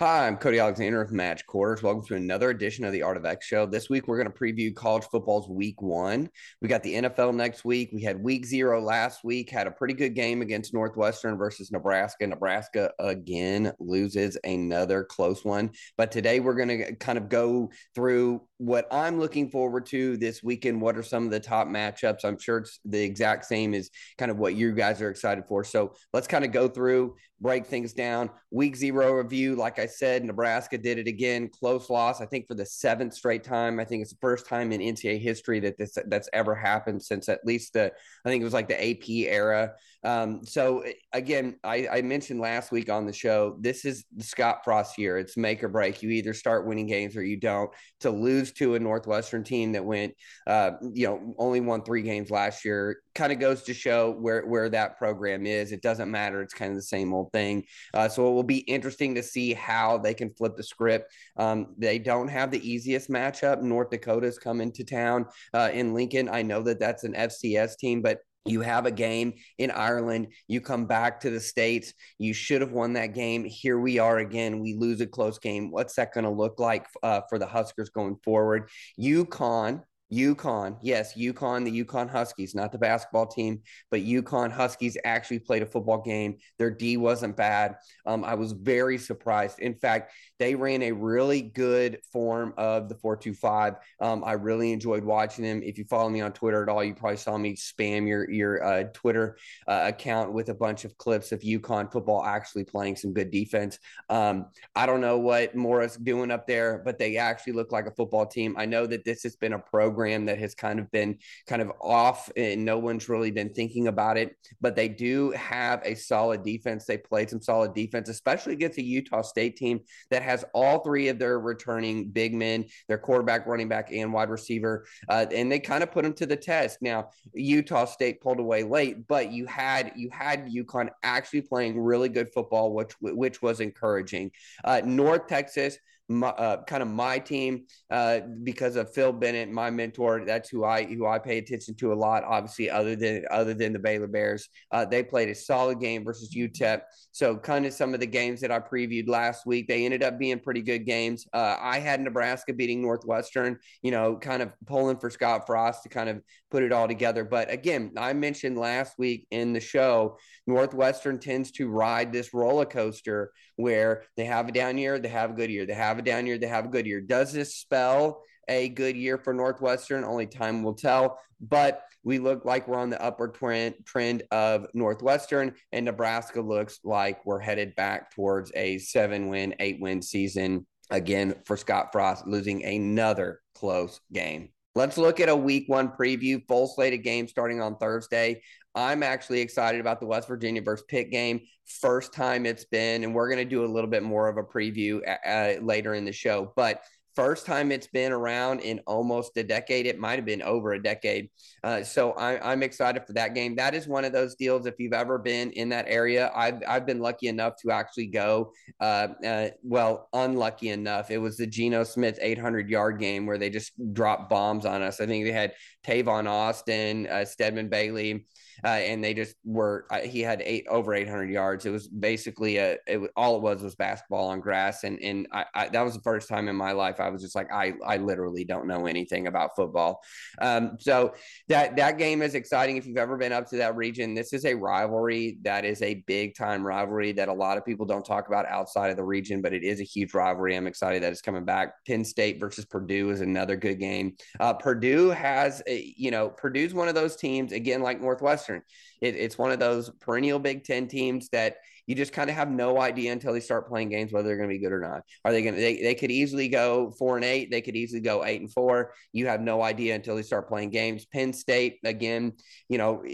Hi, I'm Cody Alexander with Match Quarters. Welcome to another edition of the Art of X Show. This week, we're going to preview college football's week one. We got the NFL next week. We had week zero last week, had a pretty good game against Northwestern versus Nebraska. Nebraska again loses another close one. But today, we're going to kind of go through what I'm looking forward to this weekend. What are some of the top matchups? I'm sure it's the exact same as kind of what you guys are excited for. So let's kind of go through, break things down. Week zero review, like I said, Nebraska did it again. Close loss, I think, for the seventh straight time. I think it's the first time in NCAA history that this that's ever happened since at least the I think it was like the AP era. Um, so again, I, I mentioned last week on the show, this is Scott Frost year. It's make or break. You either start winning games or you don't. To lose to a Northwestern team that went, uh, you know, only won three games last year, kind of goes to show where where that program is. It doesn't matter. It's kind of the same old thing. Uh, so it will be interesting to see how they can flip the script. Um, they don't have the easiest matchup. North Dakota's come into town uh, in Lincoln. I know that that's an FCS team, but you have a game in Ireland. You come back to the States. You should have won that game. Here we are again. We lose a close game. What's that going to look like uh, for the Huskers going forward? UConn UConn, yes, UConn, the UConn Huskies, not the basketball team, but UConn Huskies actually played a football game. Their D wasn't bad. Um, I was very surprised. In fact, they ran a really good form of the 425. Um, I really enjoyed watching them. If you follow me on Twitter at all, you probably saw me spam your, your uh, Twitter uh, account with a bunch of clips of UConn football actually playing some good defense. Um, I don't know what Mora's doing up there, but they actually look like a football team. I know that this has been a program program that has kind of been kind of off and no one's really been thinking about it. But they do have a solid defense. They played some solid defense, especially against a Utah State team that has all three of their returning big men, their quarterback, running back, and wide receiver. Uh, and they kind of put them to the test. Now, Utah State pulled away late, but you had you had UConn actually playing really good football, which which was encouraging. Uh, North Texas my, uh, kind of my team uh, because of Phil Bennett, my mentor. That's who I who I pay attention to a lot. Obviously, other than other than the Baylor Bears, uh, they played a solid game versus UTEP. So, kind of some of the games that I previewed last week, they ended up being pretty good games. Uh, I had Nebraska beating Northwestern. You know, kind of pulling for Scott Frost to kind of put it all together. But again, I mentioned last week in the show, Northwestern tends to ride this roller coaster where they have a down year, they have a good year, they have a down year, they have a good year. Does this spell a good year for Northwestern? Only time will tell. But we look like we're on the upward trend, trend of Northwestern, and Nebraska looks like we're headed back towards a seven win, eight win season again for Scott Frost, losing another close game. Let's look at a week one preview, full slate of games starting on Thursday. I'm actually excited about the West Virginia versus Pitt game. First time it's been, and we're going to do a little bit more of a preview uh, later in the show. But first time it's been around in almost a decade. It might have been over a decade. Uh, so I, am excited for that game. That is one of those deals. If you've ever been in that area, I've, I've been lucky enough to actually go. Uh, uh, well, unlucky enough. It was the Geno Smith 800 yard game where they just dropped bombs on us. I think they had Tavon Austin, uh, Stedman Bailey uh, and they just were. Uh, he had eight over 800 yards. It was basically a. It all it was was basketball on grass, and and I, I, that was the first time in my life I was just like I I literally don't know anything about football. Um, so that that game is exciting. If you've ever been up to that region, this is a rivalry that is a big time rivalry that a lot of people don't talk about outside of the region, but it is a huge rivalry. I'm excited that it's coming back. Penn State versus Purdue is another good game. Uh, Purdue has, a, you know, Purdue's one of those teams again, like Northwestern Northwestern. It, it's one of those perennial Big Ten teams that you just kind of have no idea until they start playing games whether they're going to be good or not. Are they going to? They, they could easily go four and eight. They could easily go eight and four. You have no idea until they start playing games. Penn State again, you know,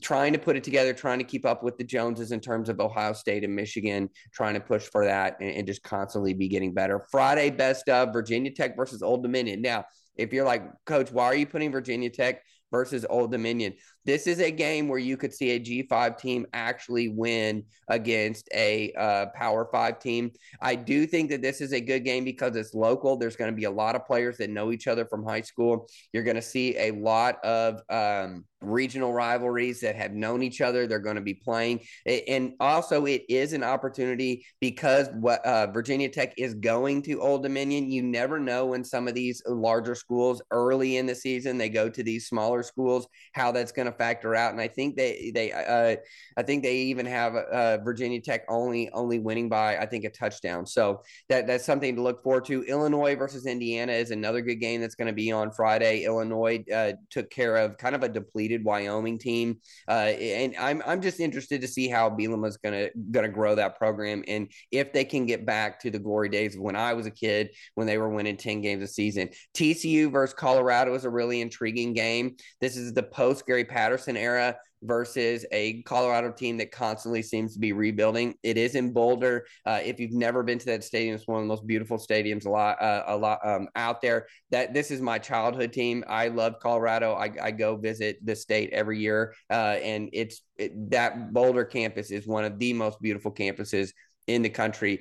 trying to put it together, trying to keep up with the Joneses in terms of Ohio State and Michigan, trying to push for that and, and just constantly be getting better. Friday, best of Virginia Tech versus Old Dominion. Now, if you're like, Coach, why are you putting Virginia Tech versus Old Dominion. This is a game where you could see a G5 team actually win against a uh, Power Five team. I do think that this is a good game because it's local. There's going to be a lot of players that know each other from high school. You're going to see a lot of um, regional rivalries that have known each other. They're going to be playing, and also it is an opportunity because what uh, Virginia Tech is going to Old Dominion. You never know when some of these larger schools early in the season they go to these smaller schools how that's going to factor out. And I think they they uh, I think they even have uh, Virginia Tech only only winning by I think a touchdown. So that that's something to look forward to. Illinois versus Indiana is another good game that's going to be on Friday. Illinois uh, took care of kind of a depleted Wyoming team. Uh, and I'm I'm just interested to see how Bielema is gonna gonna grow that program and if they can get back to the glory days of when I was a kid when they were winning 10 games a season. TCU versus Colorado is a really intriguing game. This is the post Gary era versus a Colorado team that constantly seems to be rebuilding. It is in Boulder. Uh, if you've never been to that stadium, it's one of the most beautiful stadiums a lot, uh, a lot um, out there. That this is my childhood team. I love Colorado. I, I go visit the state every year, uh, and it's it, that Boulder campus is one of the most beautiful campuses in the country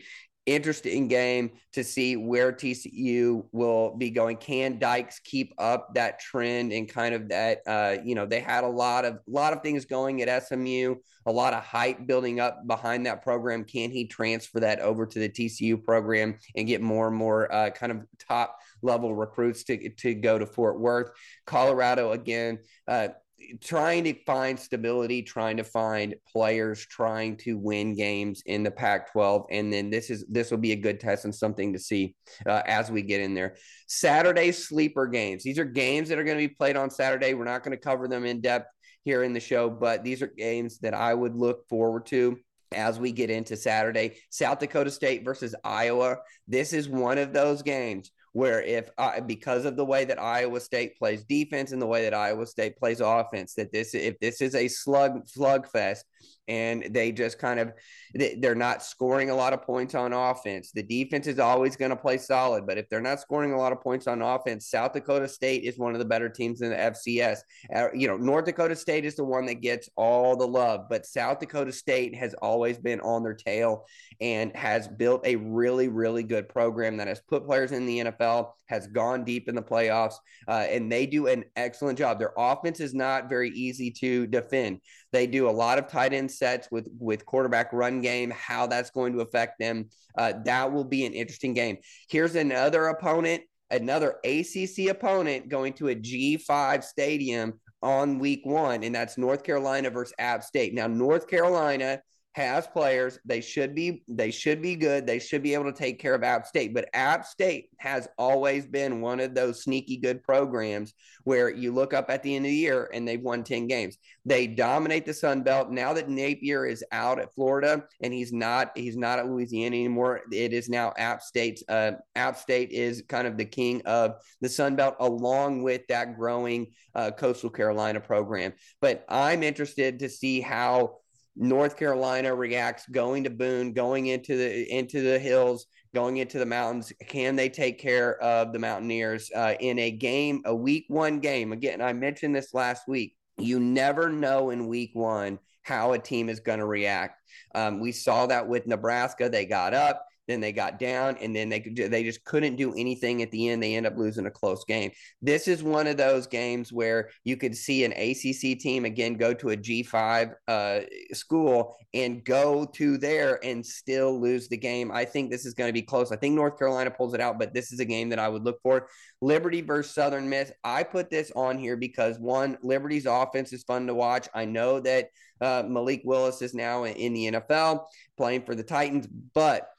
interesting game to see where TCU will be going. Can Dykes keep up that trend and kind of that? Uh, you know, they had a lot of lot of things going at SMU, a lot of hype building up behind that program. Can he transfer that over to the TCU program and get more and more uh, kind of top level recruits to to go to Fort Worth? Colorado again. Uh, trying to find stability, trying to find players, trying to win games in the Pac-12, and then this is this will be a good test and something to see uh, as we get in there. Saturday sleeper games. These are games that are going to be played on Saturday. We're not going to cover them in depth here in the show, but these are games that I would look forward to as we get into Saturday. South Dakota State versus Iowa. This is one of those games where if I, because of the way that Iowa State plays defense and the way that Iowa State plays offense, that this if this is a slug slugfest and they just kind of they're not scoring a lot of points on offense. The defense is always going to play solid, but if they're not scoring a lot of points on offense, South Dakota State is one of the better teams in the FCS. Uh, you know, North Dakota State is the one that gets all the love, but South Dakota State has always been on their tail and has built a really, really good program that has put players in the NFL, has gone deep in the playoffs, uh, and they do an excellent job. Their offense is not very easy to defend. They do a lot of tight end sets with with quarterback run game. How that's going to affect them, uh, that will be an interesting game. Here's another opponent, another ACC opponent going to a G5 stadium on week one, and that's North Carolina versus App State. Now, North Carolina has players. They should be they should be good. They should be able to take care of App State. But App State has always been one of those sneaky good programs where you look up at the end of the year and they've won 10 games. They dominate the Sun Belt. Now that Napier is out at Florida and he's not he's not at Louisiana anymore, it is now App State's uh, App State is kind of the king of the Sun Belt along with that growing uh, Coastal Carolina program. But I'm interested to see how North Carolina reacts going to Boone, going into the into the hills, going into the mountains. Can they take care of the Mountaineers uh, in a game, a week one game? Again, I mentioned this last week. You never know in week one how a team is going to react. Um, we saw that with Nebraska. They got up, then they got down, and then they they just couldn't do anything at the end. They end up losing a close game. This is one of those games where you could see an ACC team again go to a G5 uh, school and go to there and still lose the game. I think this is going to be close. I think North Carolina pulls it out, but this is a game that I would look for. Liberty versus Southern Miss. I put this on here because one, Liberty's offense is fun to watch. I know that uh, Malik Willis is now in the NFL playing for the Titans, but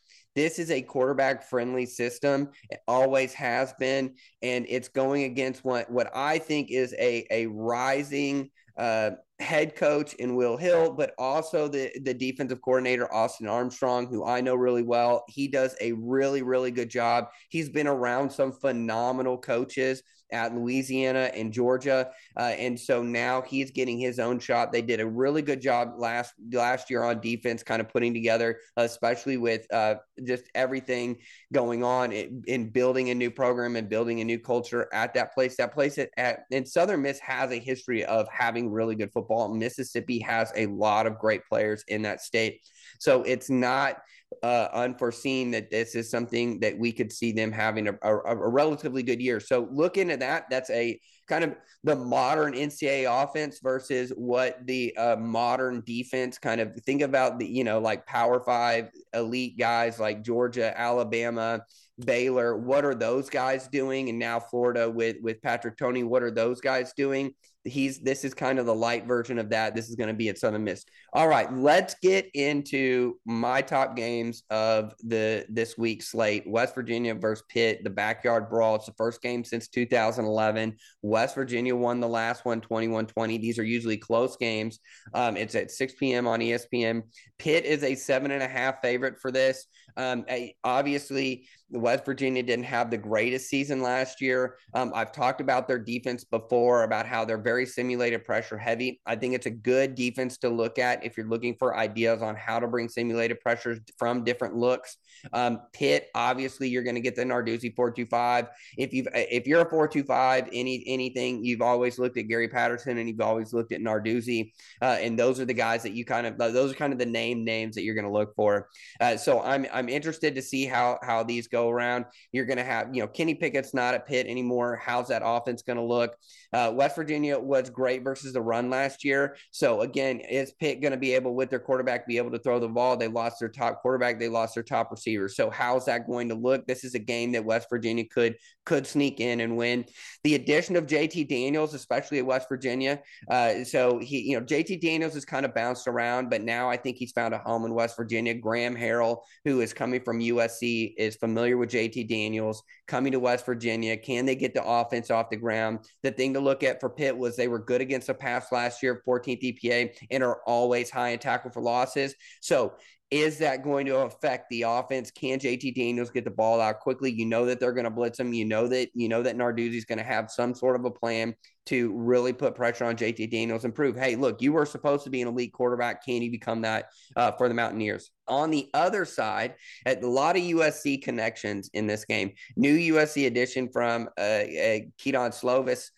this is a quarterback friendly system. It always has been. And it's going against what, what I think is a, a rising uh, head coach in Will Hall, but also the the defensive coordinator Austin Armstrong, who I know really well. He does a really really good job. He's been around some phenomenal coaches at Louisiana and Georgia, uh, and so now he's getting his own shot. They did a really good job last last year on defense, kind of putting together, especially with uh, just everything going on in, in, building a new program and building a new culture at that place. That place at, at in Southern Miss has a history of having really good football. Mississippi has a lot of great players in that state, so it's not uh, unforeseen that this is something that we could see them having a, a, a, relatively good year. So look into that, that's a kind of the modern NCAA offense versus what the uh, modern defense kind of think about the, you know, like power five elite guys like Georgia, Alabama, Baylor. What are those guys doing? And now Florida with, with Patrick Toney, what are those guys doing? He's this is kind of the light version of that. This is going to be at Southern Miss. All right, let's get into my top games of the this week's slate. West Virginia versus Pitt, the backyard brawl. It's the first game since 2011. West Virginia won the last one 21-20. These are usually close games. Um, it's at 6 p.m. on ESPN. Pitt is a seven and a half favorite for this. Um, obviously, West Virginia didn't have the greatest season last year. Um, I've talked about their defense before, about how they're very simulated pressure heavy. I think it's a good defense to look at if you're looking for ideas on how to bring simulated pressures from different looks. Um, Pitt, obviously, you're going to get the Narduzzi 425. If you've if you're a 425, any anything, you've always looked at Gary Patterson and you've always looked at Narduzzi, uh, and those are the guys that you kind of those are kind of the name names that you're going to look for. Uh, so I'm I'm interested to see how how these go around. You're going to have you know Kenny Pickett's not at Pitt anymore. How's that offense going to look? Uh, West Virginia was great versus the run last year. So again, is Pitt going to be able with their quarterback be able to throw the ball? They lost their top quarterback. They lost their top receiver. So how's that going to look? This is a game that West Virginia could could sneak in and win. The addition of JT Daniels, especially at West Virginia, uh, so he, you know, JT Daniels has kind of bounced around, but now I think he's found a home in West Virginia. Graham Harrell, who is coming from USC, is familiar with JT Daniels coming to West Virginia. Can they get the offense off the ground? The thing to look at for Pitt was they were good against the pass last year, 14th EPA, and are always high in tackle for losses. So is that going to affect the offense? Can JT Daniels get the ball out quickly? You know that they're going to blitz him. You know that you know that Narduzzi is going to have some sort of a plan to really put pressure on JT Daniels and prove, hey, look, you were supposed to be an elite quarterback. Can you become that uh, for the Mountaineers? On the other side, a lot of USC connections in this game. New USC addition from uh, uh, Kedon Slovis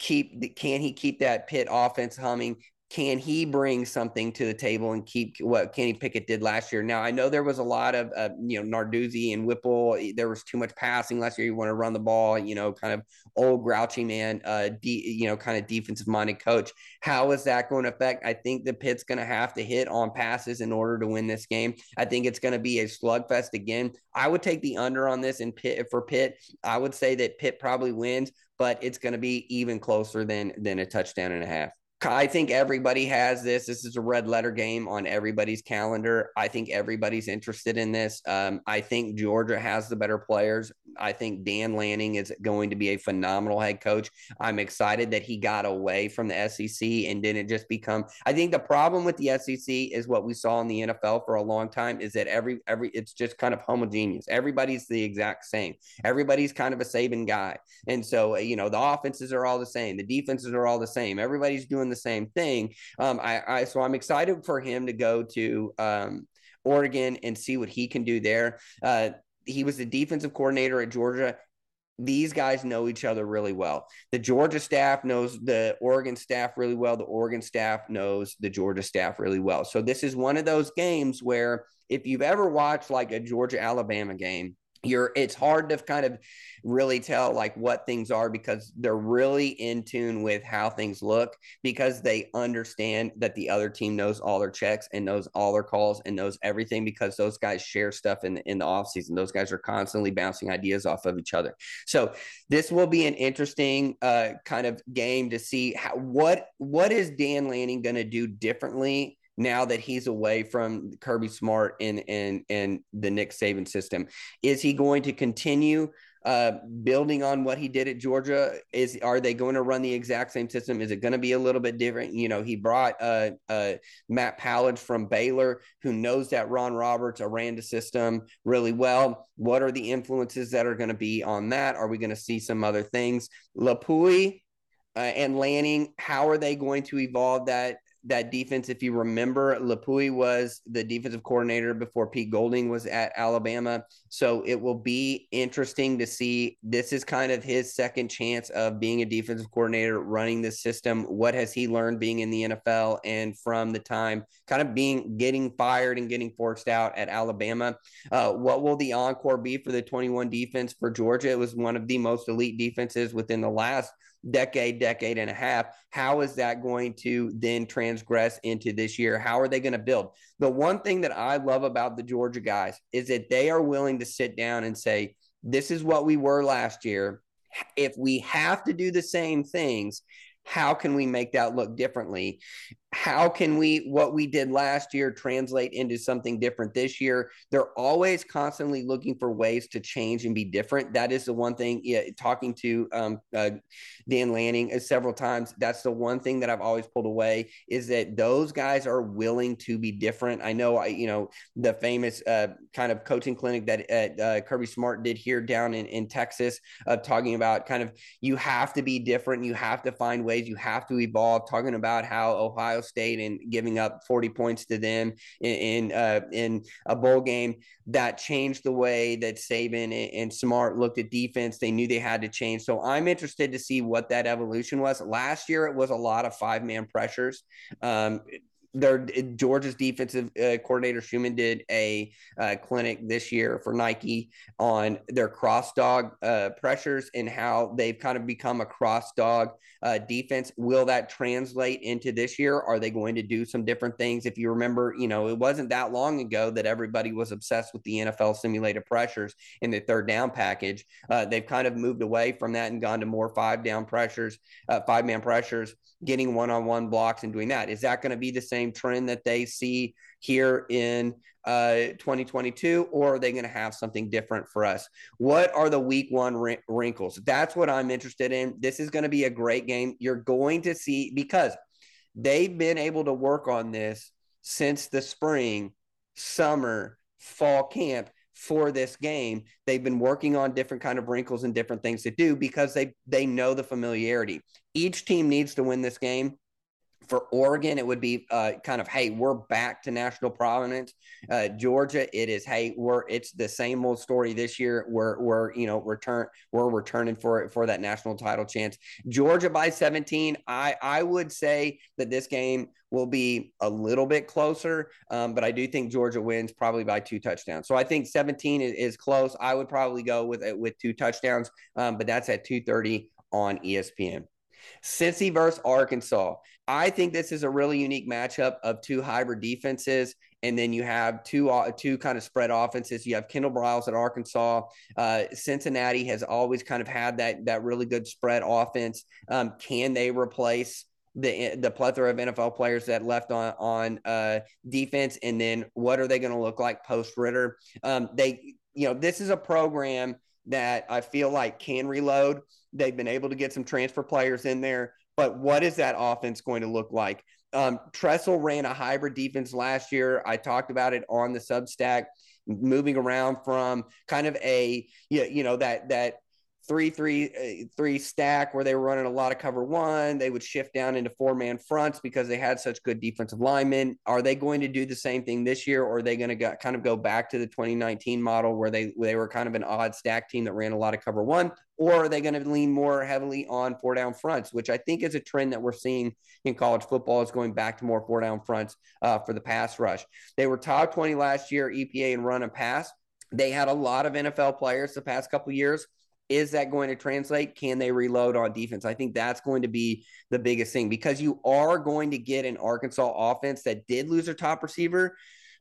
keep can he keep that Pitt offense humming? Can he bring something to the table and keep what Kenny Pickett did last year? Now I know there was a lot of uh, you know Narduzzi and Whipple. There was too much passing last year. You want to run the ball, you know, kind of old grouchy man, uh, de- you know, kind of defensive minded coach. How is that going to affect? I think the Pitt's going to have to hit on passes in order to win this game. I think it's going to be a slugfest again. I would take the under on this and Pitt for Pitt. I would say that Pitt probably wins, but it's going to be even closer than than a touchdown and a half. I think everybody has this. This is a red letter game on everybody's calendar. I think everybody's interested in this. Um, I think Georgia has the better players. I think Dan Lanning is going to be a phenomenal head coach. I'm excited that he got away from the SEC and didn't just become. I think the problem with the SEC is what we saw in the NFL for a long time is that every every it's just kind of homogeneous. Everybody's the exact same. Everybody's kind of a Saban guy, and so you know the offenses are all the same. The defenses are all the same. Everybody's doing the same thing. Um, I, I so I'm excited for him to go to um, Oregon and see what he can do there. Uh, he was the defensive coordinator at Georgia. These guys know each other really well. The Georgia staff knows the Oregon staff really well. The Oregon staff knows the Georgia staff really well. So this is one of those games where if you've ever watched like a Georgia Alabama game, you're it's hard to kind of really tell like what things are because they're really in tune with how things look because they understand that the other team knows all their checks and knows all their calls and knows everything because those guys share stuff in the, in the offseason those guys are constantly bouncing ideas off of each other. So this will be an interesting uh, kind of game to see how what what is dan lanning going to do differently now that he's away from Kirby Smart and and and the Nick Saban system? Is he going to continue uh, building on what he did at Georgia? Is are they going to run the exact same system? Is it going to be a little bit different? You know, he brought uh, uh, Matt Powledge from Baylor, who knows that Ron Roberts ran the system really well. What are the influences that are going to be on that? Are we going to see some other things? Lupoi uh, and Lanning, how are they going to evolve that that defense. If you remember, Lupoi was the defensive coordinator before Pete Golding was at Alabama. So it will be interesting to see. This is kind of his second chance of being a defensive coordinator, running this system. What has he learned being in the NFL and from the time kind of being getting fired and getting forced out at Alabama? Uh, what will the encore be for the 21 defense for Georgia? It was one of the most elite defenses within the last decade, decade and a half. How is that going to then transgress into this year? How are they going to build? The one thing that I love about the Georgia guys is that they are willing to sit down and say, this is what we were last year. If we have to do the same things, how can we make that look differently? how can we what we did last year translate into something different this year? They're always constantly looking for ways to change and be different. That is the one thing yeah, talking to um, uh, dan lanning uh, several times that's the one thing that i've always pulled away is that those guys are willing to be different. I know i you know the famous uh, kind of coaching clinic that uh, uh kirby smart did here down in, in texas of talking about kind of you have to be different. You have to find ways you have to evolve talking about how ohio State and giving up 40 points to them in in, uh, in a bowl game that changed the way that Saban and, and Smart looked at defense. They knew they had to change. So I'm interested to see what that evolution was. Last year, it was a lot of five man pressures. Um, their Georgia's defensive uh, coordinator Schumann did a uh, clinic this year for Nike on their cross dog uh, pressures and how they've kind of become a cross dog defense. Will that translate into this year? Are they going to do some different things? If you remember, you know, it wasn't that long ago that everybody was obsessed with the NFL simulated pressures in the third down package. They've kind of moved away from that and gone to more five down pressures, five man pressures, getting one on one blocks and doing that. Is that going to be the same? Same trend that they see here in uh, 2022, or are they going to have something different for us? What are the week one wrinkles? That's what I'm interested in. This is going to be a great game. You're going to see because they've been able to work on this since the spring, summer, fall camp for this game. They've been working on different kind of wrinkles and different things to do because they they know the familiarity. Each team needs to win this game for Oregon, it would be uh, kind of, hey, we're back to national prominence. Uh, Georgia, it is, hey, we're it's the same old story this year. We're we're you know return we're returning for for that national title chance. Georgia by 17. I I would say that this game will be a little bit closer, um, but I do think Georgia wins probably by two touchdowns. So I think 17 is, is close. I would probably go with it with two touchdowns, um, but that's at 2:30 on ESPN. Cincy versus Arkansas. I think this is a really unique matchup of two hybrid defenses. And then you have two uh, two kind of spread offenses. You have Kendal Briles at Arkansas. Uh, Cincinnati has always kind of had that that really good spread offense. Um, can they replace the the plethora of NFL players that left on on uh, defense, and then what are they going to look like post Ridder? Um, they, you know, this is a program that I feel like can reload. They've been able to get some transfer players in there, but what is that offense going to look like? Um, Tressel ran a hybrid defense last year. I talked about it on the Substack, moving around from kind of a you know that that three three uh, three stack where they were running a lot of cover one. They would shift down into four man fronts because they had such good defensive linemen. Are they going to do the same thing this year, or are they going to kind of go back to the 2019 model where they they were kind of an odd stack team that ran a lot of cover one, or are they going to lean more heavily on four down fronts, which I think is a trend that we're seeing in college football is going back to more four down fronts uh, for the pass rush. They were top 20 last year EPA and run and pass. They had a lot of NFL players the past couple years is that going to translate? Can they reload on defense? I think that's going to be the biggest thing because you are going to get an Arkansas offense that did lose their top receiver,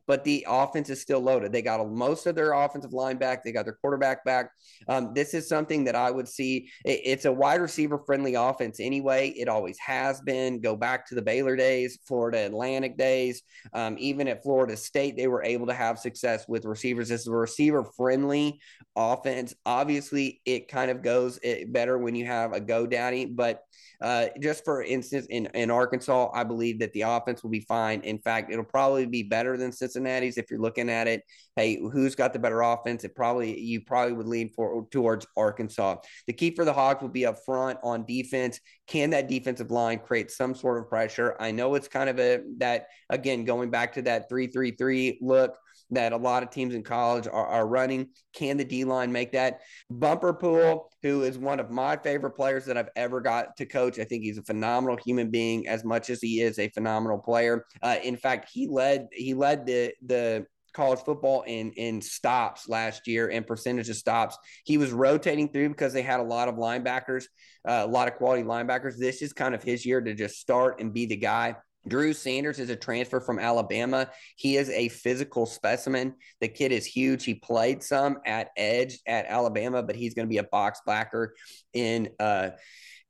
but the offense is still loaded. They got most of their offensive line back. They got their quarterback back. Um, this is something that I would see. It, it's a wide receiver friendly offense anyway. It always has been. Go back to the Baylor days, Florida Atlantic days. Um, even at Florida State, they were able to have success with receivers. This is a receiver friendly offense. Obviously, it kind of goes better when you have a GoDaddy, but uh, just for instance, in, in Arkansas, I believe that the offense will be fine. In fact, it'll probably be better than Cincinnati's if you're looking at it. Hey, who's got the better offense? It probably you probably would lean for towards Arkansas. The key for the Hogs will be up front on defense. Can that defensive line create some sort of pressure? I know it's kind of a that again going back to that three three three look that a lot of teams in college are, are running. Can the D line make that? Bumper Pool, who is one of my favorite players that I've ever got to coach. I think he's a phenomenal human being as much as he is a phenomenal player. Uh, in fact, he led he led the the college football in in stops last year and percentage of stops. He was rotating through because they had a lot of linebackers, uh, a lot of quality linebackers. This is kind of his year to just start and be the guy. Drew Sanders is a transfer from Alabama. He is a physical specimen. The kid is huge. He played some at edge at Alabama, but he's going to be a box backer in uh,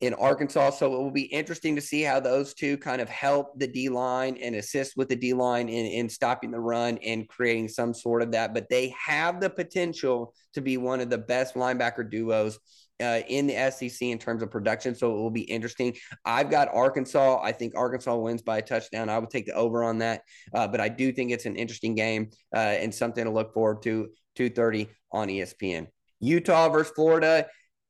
in Arkansas. So it will be interesting to see how those two kind of help the D line and assist with the D line in, in stopping the run and creating some sort of that. But they have the potential to be one of the best linebacker duos uh, in the SEC in terms of production. So it will be interesting. I've got Arkansas. I think Arkansas wins by a touchdown. I would take the over on that. Uh, but I do think it's an interesting game uh, and something to look forward to. 2:30 on ESPN. Utah versus Florida.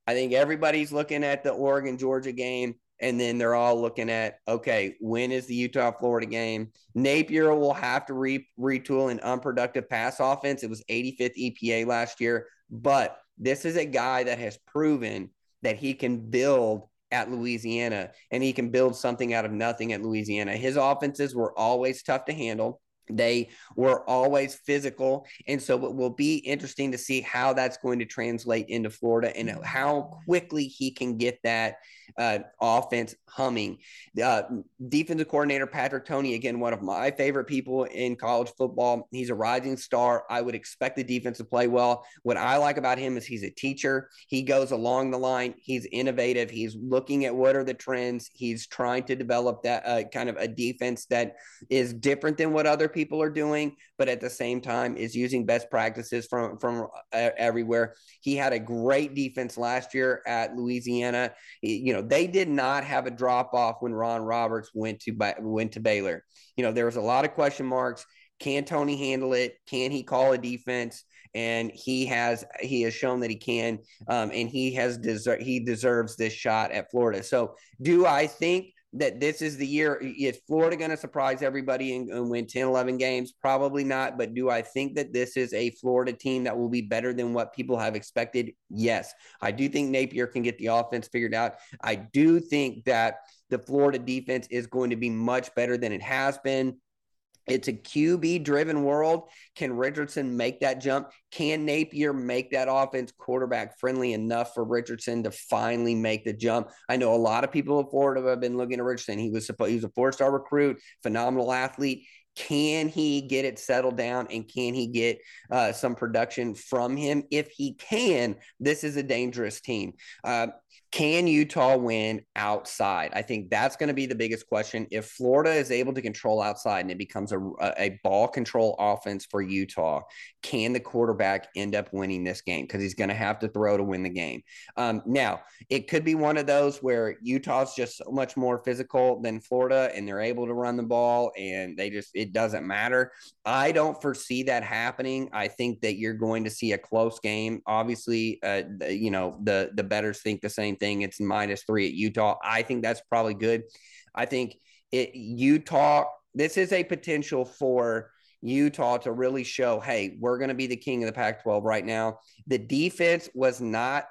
I think everybody's looking at the Oregon Georgia game. And then they're all looking at, okay, when is the Utah Florida game? Napier will have to re- retool an unproductive pass offense. It was 85th EPA last year, but this is a guy that has proven that he can build at Louisiana and he can build something out of nothing at Louisiana. His offenses were always tough to handle. They were always physical. And so it will be interesting to see how that's going to translate into Florida and how quickly he can get that uh, offense humming. Uh, defensive coordinator Patrick Toney, again, one of my favorite people in college football. He's a rising star. I would expect the defense to play well. What I like about him is he's a teacher. He goes along the line. He's innovative. He's looking at what are the trends. He's trying to develop that uh, kind of a defense that is different than what other people are doing, but at the same time is using best practices from from uh, everywhere. He had a great defense last year at Louisiana. You know, they did not have a drop off when Ron Roberts went to went to Baylor. You know, there was a lot of question marks. Can Toney handle it? Can he call a defense? And he has he has shown that he can, um, and he has deser- he deserves this shot at Florida. So, do I think that this is the year. Is Florida going to surprise everybody and, and, win 10, 11 games? Probably not. But do I think that this is a Florida team that will be better than what people have expected? Yes. I do think Napier can get the offense figured out. I do think that the Florida defense is going to be much better than it has been. It's a QB driven world. Can Richardson make that jump? Can Napier make that offense quarterback friendly enough for Richardson to finally make the jump? I know a lot of people in Florida have been looking at Richardson. He was supposed he was a four star recruit, phenomenal athlete. Can he get it settled down and can he get uh, some production from him? If he can, this is a dangerous team. Uh, can Utah win outside? I think that's going to be the biggest question. If Florida is able to control outside and it becomes a, a ball control offense for Utah, can the quarterback end up winning this game? Because he's going to have to throw to win the game. Um, now, it could be one of those where Utah's just so much more physical than Florida and they're able to run the ball and they just, it doesn't matter. I don't foresee that happening. I think that you're going to see a close game. Obviously, uh, you know, the, the betters think the same thing. It's minus three at Utah. I think that's probably good. I think it Utah. This is a potential for Utah to really show, hey, we're going to be the king of the Pac-12 right now. The defense was not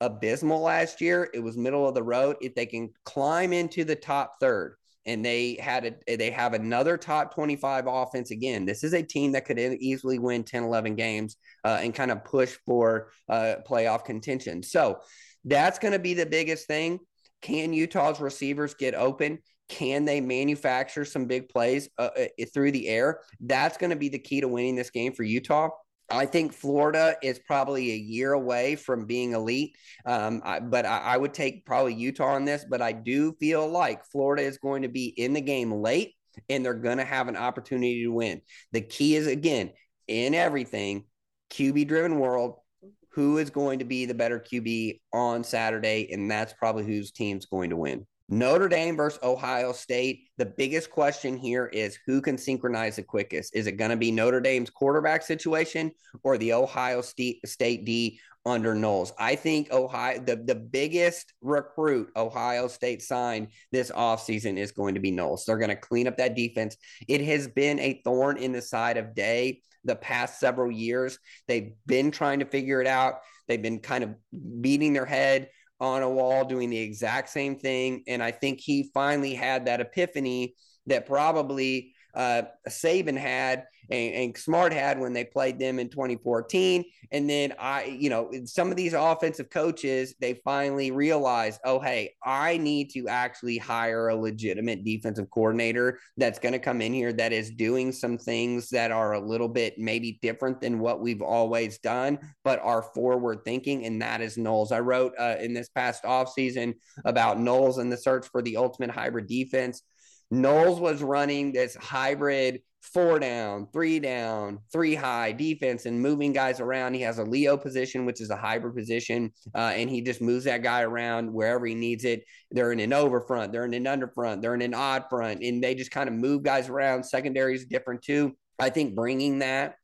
abysmal last year. It was middle of the road. If they can climb into the top third, and they had a, they have another top 25 offense again. This is a team that could easily win 10, 11 games uh, and kind of push for uh, playoff contention. So that's going to be the biggest thing. Can Utah's receivers get open? Can they manufacture some big plays uh, uh through the air? That's going to be the key to winning this game for Utah. I think Florida is probably a year away from being elite, um, I, but I, I, would take probably Utah on this. But I do feel like Florida is going to be in the game late, and they're going to have an opportunity to win. The key is again in everything, QB driven world. Who is going to be the better QB on Saturday, and that's probably whose team's going to win. Notre Dame versus Ohio State. The biggest question here is who can synchronize the quickest? Is it going to be Notre Dame's quarterback situation or the Ohio State, State D under Knowles? I think Ohio, the, the biggest recruit Ohio State signed this offseason is going to be Knowles. They're going to clean up that defense. It has been a thorn in the side of Day the past several years. They've been trying to figure it out. They've been kind of beating their head on a wall doing the exact same thing. And I think he finally had that epiphany that probably uh, Saban had and, and, Smart had when they played them in 2014. And then I, you know, some of these offensive coaches, they finally realized, oh, hey, I need to actually hire a legitimate defensive coordinator that's going to come in here that is doing some things that are a little bit maybe different than what we've always done, but are forward thinking. And that is Knowles. I wrote uh, in this past offseason about Knowles and the search for the ultimate hybrid defense. Knowles was running this hybrid four down, three down, three high defense and moving guys around. He has a Leo position, which is a hybrid position, uh, and he just moves that guy around wherever he needs it. They're in an over front, they're in an under front, they're in an odd front, and they just kind of move guys around. Secondary is different too. I think bringing that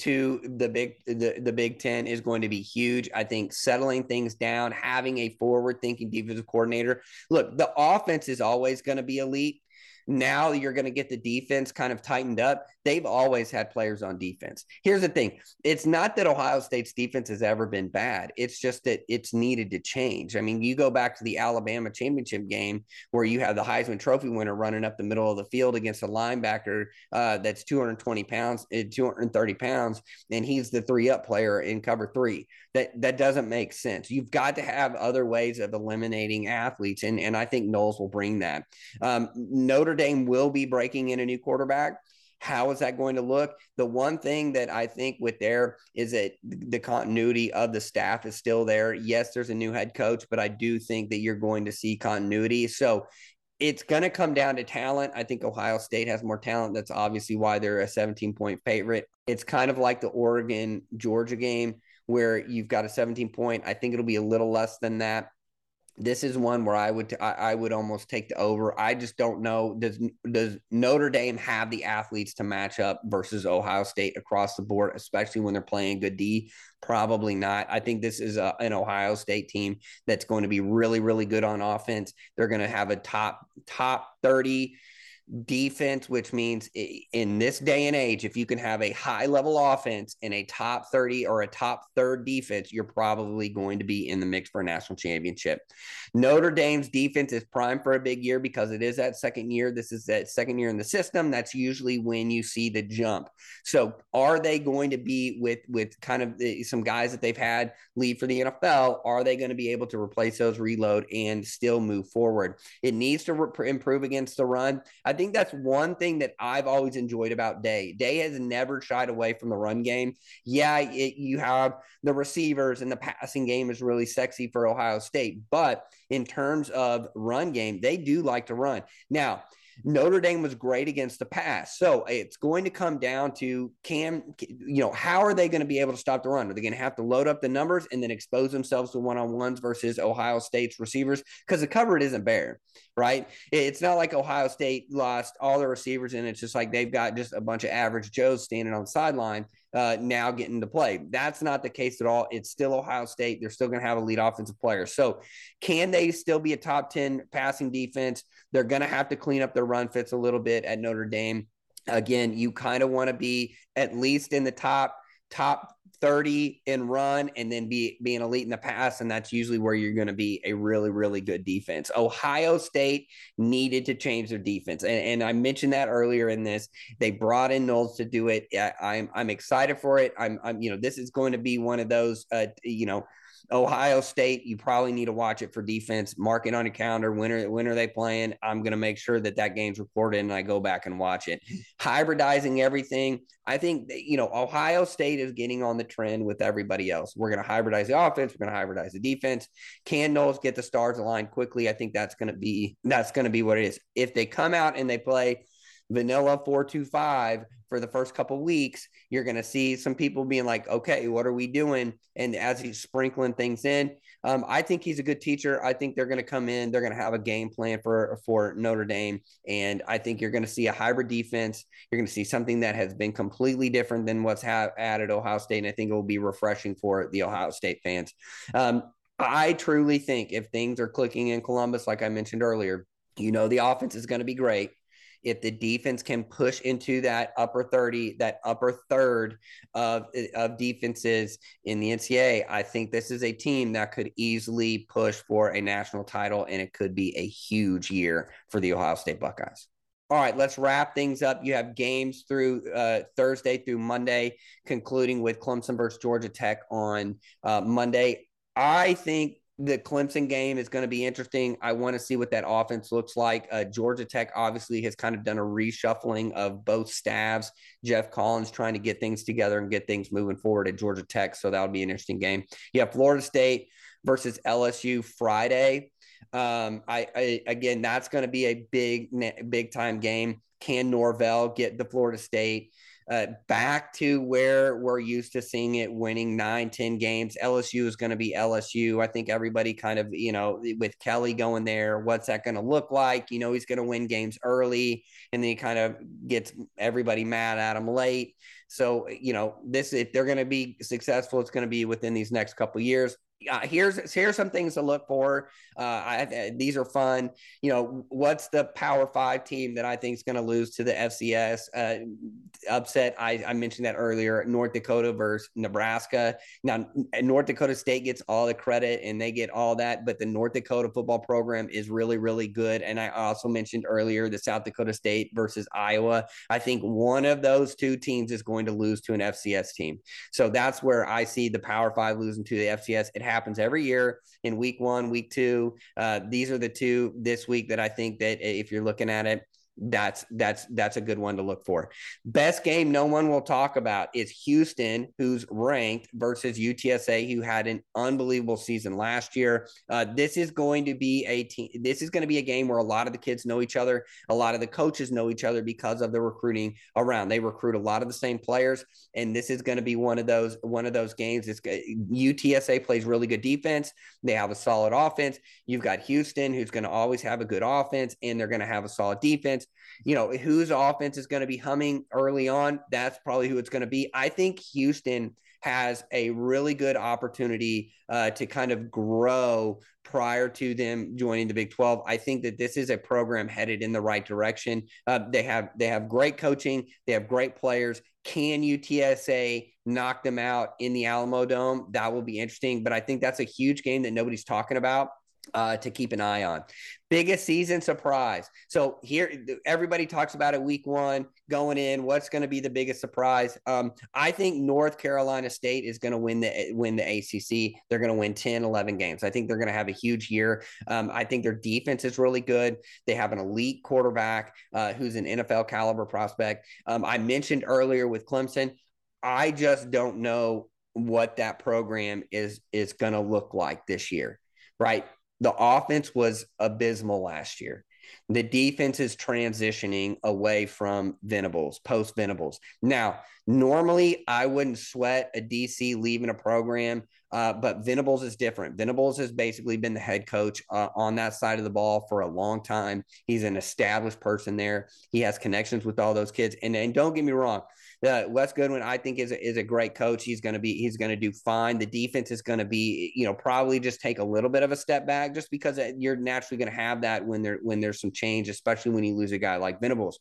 to the big the, the Big Ten is going to be huge. I think settling things down, having a forward thinking defensive coordinator. Look, the offense is always going to be elite. Now you're going to get the defense kind of tightened up. They've always had players on defense. Here's the thing it's not that Ohio State's defense has ever been bad, it's just that it's needed to change. I mean, you go back to the Alabama championship game where you have the Heisman Trophy winner running up the middle of the field against a linebacker uh, that's 220 pounds, uh, 230 pounds, and he's the three up player in cover three. That, that doesn't make sense. You've got to have other ways of eliminating athletes, and, and I think Knowles will bring that. Um, Notre Dame will be breaking in a new quarterback. How is that going to look? The one thing that I think with there is that the continuity of the staff is still there. Yes, there's a new head coach, but I do think that you're going to see continuity. So it's going to come down to talent. I think Ohio State has more talent. That's obviously why they're a 17 point favorite. It's kind of like the Oregon Georgia game where you've got a 17 point. I think it'll be a little less than that this is one where I would I, I, would almost take the over. I just don't know does does Notre Dame have the athletes to match up versus Ohio State across the board, especially when they're playing good D? Probably not. I think this is a, an Ohio State team that's going to be really really good on offense. They're going to have a top top thirty defense, which means in this day and age, if you can have a high level offense and a top 30 or a top third defense, you're probably going to be in the mix for a national championship. Notre Dame's defense is primed for a big year because it is that second year. This is that second year in the system. That's usually when you see the jump. So are they going to be with, with kind of the, some guys that they've had leave for the NFL? Are they going to be able to replace those reload and still move forward? It needs to re- improve against the run. I think that's one thing that I've always enjoyed about Day. Day has never shied away from the run game. Yeah, it, you have the receivers and the passing game is really sexy for Ohio State, but in terms of run game, they do like to run. Now, Notre Dame was great against the pass. So it's going to come down to can, you know, how are they going to be able to stop the run? Are they going to have to load up the numbers and then expose themselves to one on ones versus Ohio State's receivers? Because the cover isn't bare, right? It's not like Ohio State lost all their receivers and it's just like they've got just a bunch of average Joes standing on the sideline uh, now getting to play. That's not the case at all. It's still Ohio State. They're still going to have a lead offensive player. So, can they still be a top 10 passing defense? They're going to have to clean up their run fits a little bit at Notre Dame. Again, you kind of want to be at least in the top top 30 in run and then be being elite in the pass and that's usually where you're going to be a really really good defense. Ohio state needed to change their defense and, and i mentioned that earlier in this. They brought in knowles to do it. I, am I'm, I'm excited for it. I'm, I'm you know this is going to be one of those uh, you know Ohio State, you probably need to watch it for defense. Mark it on your calendar. When are, when are they playing? I'm going to make sure that that game's recorded and I go back and watch it. Hybridizing everything. I think, you know, Ohio State is getting on the trend with everybody else. We're going to hybridize the offense. We're going to hybridize the defense. Can Knowles get the stars aligned quickly? I think that's going to be, that's going to be what it is. If they come out and they play vanilla 425 for the first couple weeks, you're going to see some people being like, okay, what are we doing? And as he's sprinkling things in, um, I think he's a good teacher. I think they're going to come in, they're going to have a game plan for, for Notre Dame. And I think you're going to see a hybrid defense. You're going to see something that has been completely different than what's ha- added Ohio State. And I think it will be refreshing for the Ohio State fans. Um, I truly think if things are clicking in Columbus, like I mentioned earlier, you know, the offense is going to be great if the defense can push into that upper 30, that upper third of, of defenses in the NCAA, I think this is a team that could easily push for a national title, and it could be a huge year for the Ohio State Buckeyes. All right, let's wrap things up. You have games through uh, Thursday through Monday, concluding with Clemson versus Georgia Tech on uh, Monday. I think the Clemson game is going to be interesting. I want to see what that offense looks like. Uh, Georgia Tech obviously has kind of done a reshuffling of both staffs. Geoff Collins trying to get things together and get things moving forward at Georgia Tech. So that'll be an interesting game. Have Florida State versus LSU Friday. Um, I, I again, that's going to be a big, big time game. Can Norvell get the Florida State? Uh, back to where we're used to seeing it winning nine, 10 games. LSU is going to be LSU. I think everybody kind of, you know, with Kelly going there, what's that going to look like? You know, he's going to win games early and then he kind of gets everybody mad at him late. So, you know, this, if they're going to be successful, it's going to be within these next couple years uh, here's here's some things to look for. Uh, I, these are fun. You know, what's the Power Five team that I think is going to lose to the FCS uh, upset? I, I mentioned that earlier. North Dakota versus Nebraska. Now, North Dakota State gets all the credit and they get all that, but the North Dakota football program is really really good. And I also mentioned earlier the South Dakota State versus Iowa. I think one of those two teams is going to lose to an FCS team. So that's where I see the Power Five losing to the FCS. It happens every year in week one, week two. Uh, these are the two this week that I think that if you're looking at it, that's that's that's a good one to look for. Best game no one will talk about is Houston, who's ranked versus UTSA, who had an unbelievable season last year. Uh, this is going to be a team. This is going to be a game where a lot of the kids know each other, a lot of the coaches know each other because of the recruiting around. They recruit a lot of the same players, and this is going to be one of those one of those games. It's UTSA plays really good defense. They have a solid offense. You've got Houston, who's going to always have a good offense, and they're going to have a solid defense you know, whose offense is going to be humming early on, that's probably who it's going to be. I think Houston has a really good opportunity uh, to kind of grow prior to them joining the Big 12. I think that this is a program headed in the right direction. Uh, they have they have great coaching, they have great players. Can UTSA knock them out in the Alamodome? That will be interesting, but I think that's a huge game that nobody's talking about uh, to keep an eye on. Biggest season surprise. So here, everybody talks about it week one going in. What's going to be the biggest surprise? Um, I think North Carolina State is going to win the win the ACC. They're going to win 10, 11 games. I think they're going to have a huge year. Um, I think their defense is really good. They have an elite quarterback uh, who's an NFL caliber prospect. Um, I mentioned earlier with Clemson. I just don't know what that program is is going to look like this year right the offense was abysmal last year. The defense is transitioning away from Venables, post Venables. Now, normally I wouldn't sweat a DC leaving a program, uh, but Venables is different. Venables has basically been the head coach uh, on that side of the ball for a long time. He's an established person there. He has connections with all those kids. And, and don't get me wrong, uh, Wes Goodwin, I think is a, is a great coach. He's going to be he's going to do fine. The defense is going to be you know probably just take a little bit of a step back just because uh, you're naturally going to have that when there when there's some change, especially when you lose a guy like Venables.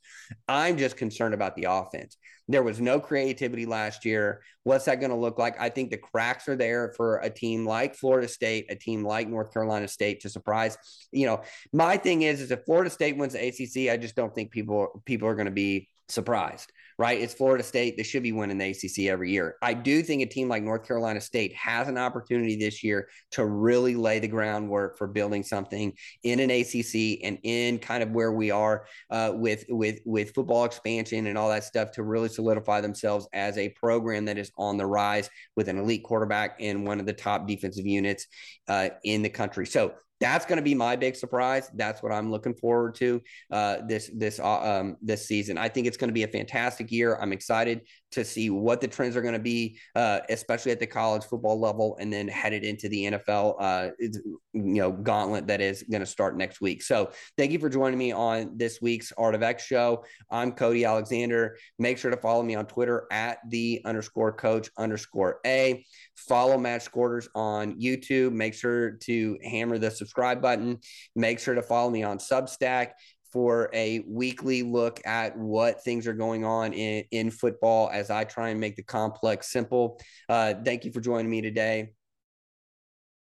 I'm just concerned about the offense. There was no creativity last year. What's that going to look like? I think the cracks are there for a team like Florida State, a team like North Carolina State to surprise. You know, my thing is, is if Florida State wins the ACC, I just don't think people people are going to be surprised right? It's Florida State. They should be winning the ACC every year. I do think a team like North Carolina State has an opportunity this year to really lay the groundwork for building something in an ACC and in kind of where we are uh, with with with football expansion and all that stuff to really solidify themselves as a program that is on the rise with an elite quarterback and one of the top defensive units uh, in the country. So that's going to be my big surprise. That's what I'm looking forward to uh, this this uh, um, this season. I think it's going to be a fantastic year. I'm excited to see what the trends are going to be, uh, especially at the college football level, and then headed into the NFL, uh, you know, gauntlet that is going to start next week. So, thank you for joining me on this week's Art of X show. I'm Cody Alexander. Make sure to follow me on Twitter at the underscore coach underscore a. Follow Match Quarters on YouTube. Make sure to hammer the subscribe button. Make sure to follow me on Substack for a weekly look at what things are going on in, in football as I try and make the complex simple. Uh, thank you for joining me today.